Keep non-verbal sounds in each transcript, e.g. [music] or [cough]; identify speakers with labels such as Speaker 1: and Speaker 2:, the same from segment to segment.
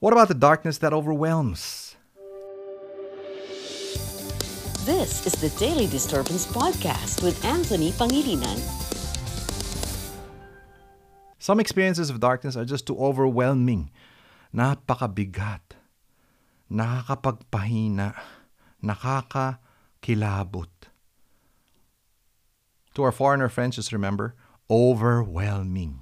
Speaker 1: What about the darkness that overwhelms?
Speaker 2: This is the Daily Disturbance Podcast with Anthony Pangilinan.
Speaker 1: Some experiences of darkness are just too overwhelming. Napakabigat. Nakakapagpahina. Nakakakilabot. To our foreigner friends, just remember overwhelming.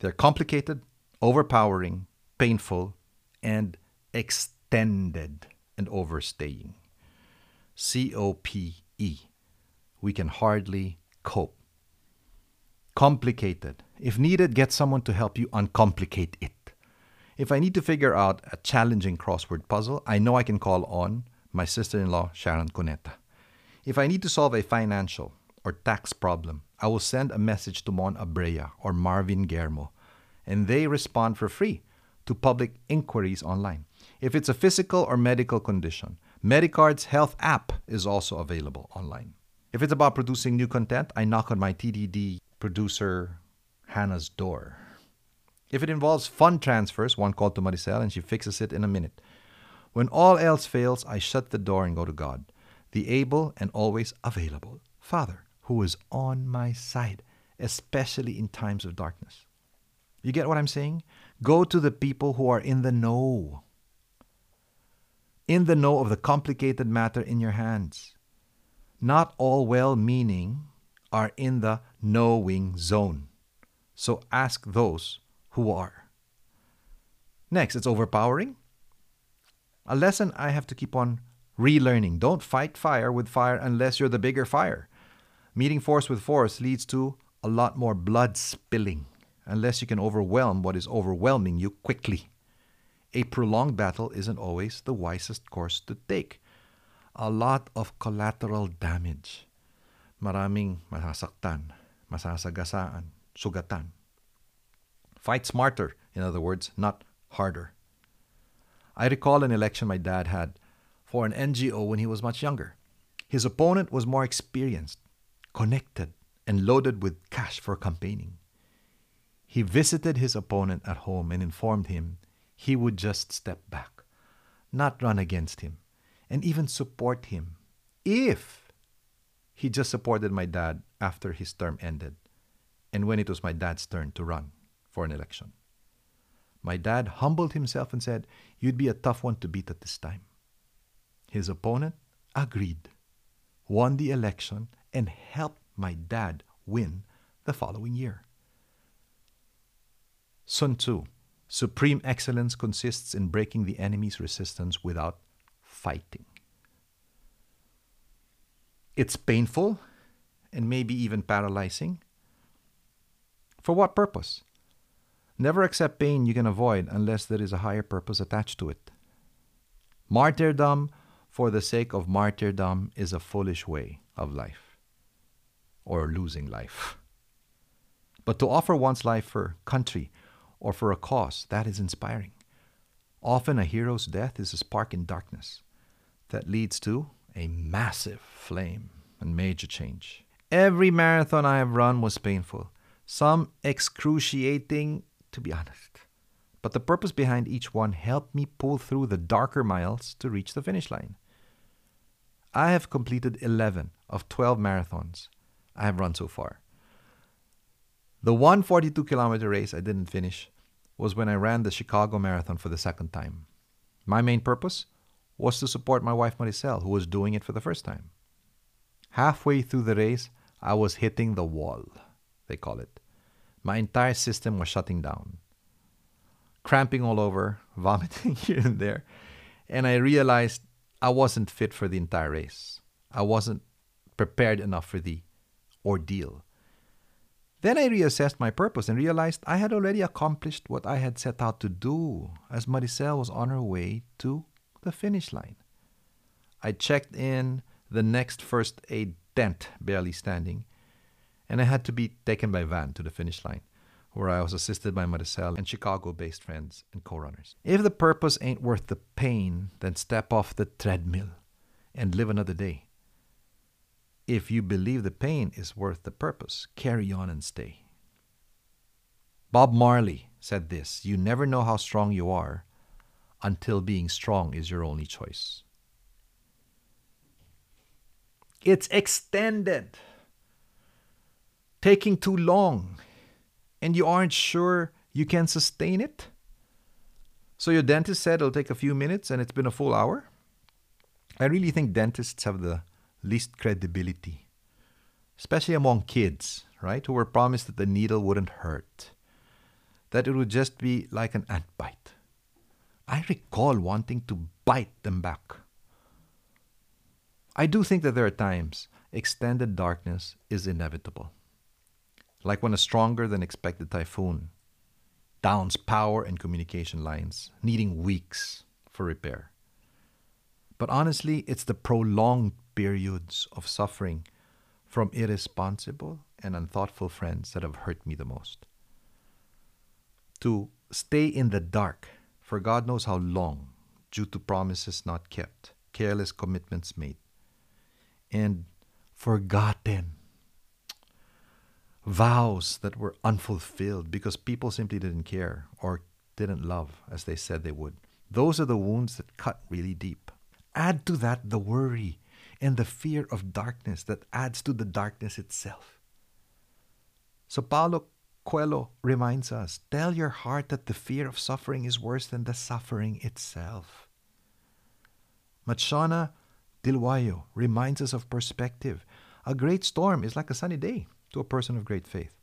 Speaker 1: They're complicated, overpowering, painful, and extended and overstaying. COPE. We can hardly cope. Complicated. If needed, get someone to help you uncomplicate it. If I need to figure out a challenging crossword puzzle, I know I can call on my sister in law, Sharon Cuneta. If I need to solve a financial or tax problem, I will send a message to Mon Abrea or Marvin Germo, and they respond for free to public inquiries online. If it's a physical or medical condition, Medicard's health app is also available online. If it's about producing new content, I knock on my TDD producer Hannah's door. If it involves fund transfers, one call to Maricel and she fixes it in a minute. When all else fails, I shut the door and go to God, the able and always available Father, who is on my side, especially in times of darkness. You get what I'm saying? Go to the people who are in the know, in the know of the complicated matter in your hands. Not all well meaning are in the knowing zone. So ask those who are. Next, it's overpowering. A lesson I have to keep on relearning. Don't fight fire with fire unless you're the bigger fire. Meeting force with force leads to a lot more blood spilling unless you can overwhelm what is overwhelming you quickly. A prolonged battle isn't always the wisest course to take. A lot of collateral damage. Maraming masasaktan, masasagasaan, sugatan. Fight smarter, in other words, not harder. I recall an election my dad had for an NGO when he was much younger. His opponent was more experienced, connected, and loaded with cash for campaigning. He visited his opponent at home and informed him he would just step back, not run against him, and even support him if he just supported my dad after his term ended and when it was my dad's turn to run for an election. My dad humbled himself and said, You'd be a tough one to beat at this time. His opponent agreed, won the election, and helped my dad win the following year. Sun Tzu Supreme excellence consists in breaking the enemy's resistance without fighting. It's painful and maybe even paralyzing. For what purpose? Never accept pain you can avoid unless there is a higher purpose attached to it. Martyrdom for the sake of martyrdom is a foolish way of life or losing life. But to offer one's life for country, or for a cause. That is inspiring. Often a hero's death is a spark in darkness that leads to a massive flame and major change. Every marathon I have run was painful, some excruciating, to be [laughs] honest. But the purpose behind each one helped me pull through the darker miles to reach the finish line. I have completed 11 of 12 marathons I have run so far. The 142 kilometer race I didn't finish was when I ran the Chicago Marathon for the second time. My main purpose was to support my wife Maricel, who was doing it for the first time. Halfway through the race, I was hitting the wall, they call it. My entire system was shutting down. Cramping all over, [laughs] vomiting here and there, and I realized I wasn't fit for the entire race. I wasn't prepared enough for the ordeal. Then I reassessed my purpose and realized I had already accomplished what I had set out to do as Maricel was on her way to the finish line. I checked in the next first aid tent, barely standing, and I had to be taken by van to the finish line, where I was assisted by Maricel and Chicago based friends and co runners. If the purpose ain't worth the pain, then step off the treadmill and live another day. If you believe the pain is worth the purpose, carry on and stay. Bob Marley said this You never know how strong you are until being strong is your only choice. It's extended, taking too long, and you aren't sure you can sustain it. So your dentist said it'll take a few minutes and it's been a full hour. I really think dentists have the least credibility, especially among kids, right, who were promised that the needle wouldn't hurt, that it would just be like an ant bite. I recall wanting to bite them back. I do think that there are times extended darkness is inevitable, like when a stronger than expected typhoon downs power and communication lines, needing weeks for repair. But honestly, it's the prolonged periods of suffering from irresponsible and unthoughtful friends that have hurt me the most. To stay in the dark for God knows how long due to promises not kept, careless commitments made, and forgotten vows that were unfulfilled because people simply didn't care or didn't love as they said they would. Those are the wounds that cut really deep. Add to that the worry and the fear of darkness that adds to the darkness itself. So Paulo Coelho reminds us tell your heart that the fear of suffering is worse than the suffering itself. Matshona Dhliwayo reminds us of perspective. A great storm is like a sunny day to a person of great faith.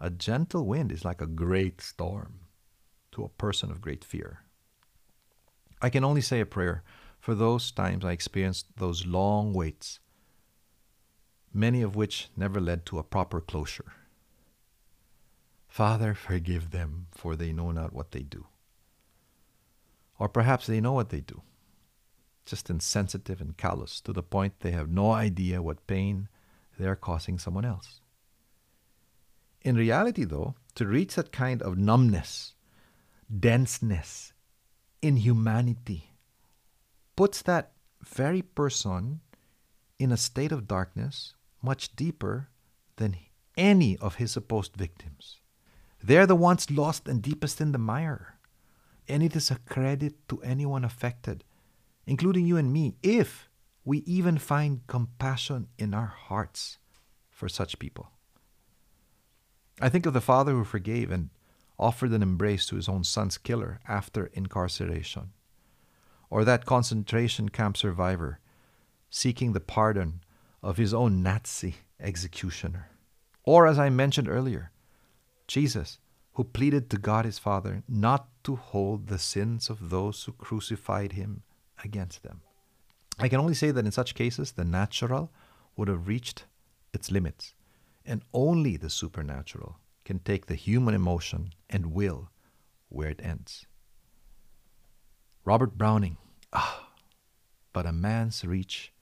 Speaker 1: A gentle wind is like a great storm to a person of great fear. I can only say a prayer for those times I experienced those long waits, many of which never led to a proper closure. Father, forgive them, for they know not what they do. Or perhaps they know what they do, just insensitive and callous to the point they have no idea what pain they are causing someone else. In reality, though, to reach that kind of numbness, denseness, inhumanity, puts that very person in a state of darkness much deeper than any of his supposed victims. They're the ones lost and deepest in the mire. And it is a credit to anyone affected, including you and me, if we even find compassion in our hearts for such people. I think of the father who forgave and offered an embrace to his own son's killer after incarceration or that concentration camp survivor seeking the pardon of his own Nazi executioner. Or, as I mentioned earlier, Jesus, who pleaded to God his Father not to hold the sins of those who crucified him against them. I can only say that in such cases, the natural would have reached its limits, and only the supernatural can take the human emotion and will where it ends. Robert Browning. Ah, but a man's reach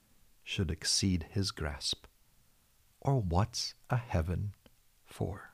Speaker 1: should exceed his grasp. Or what's a heaven for?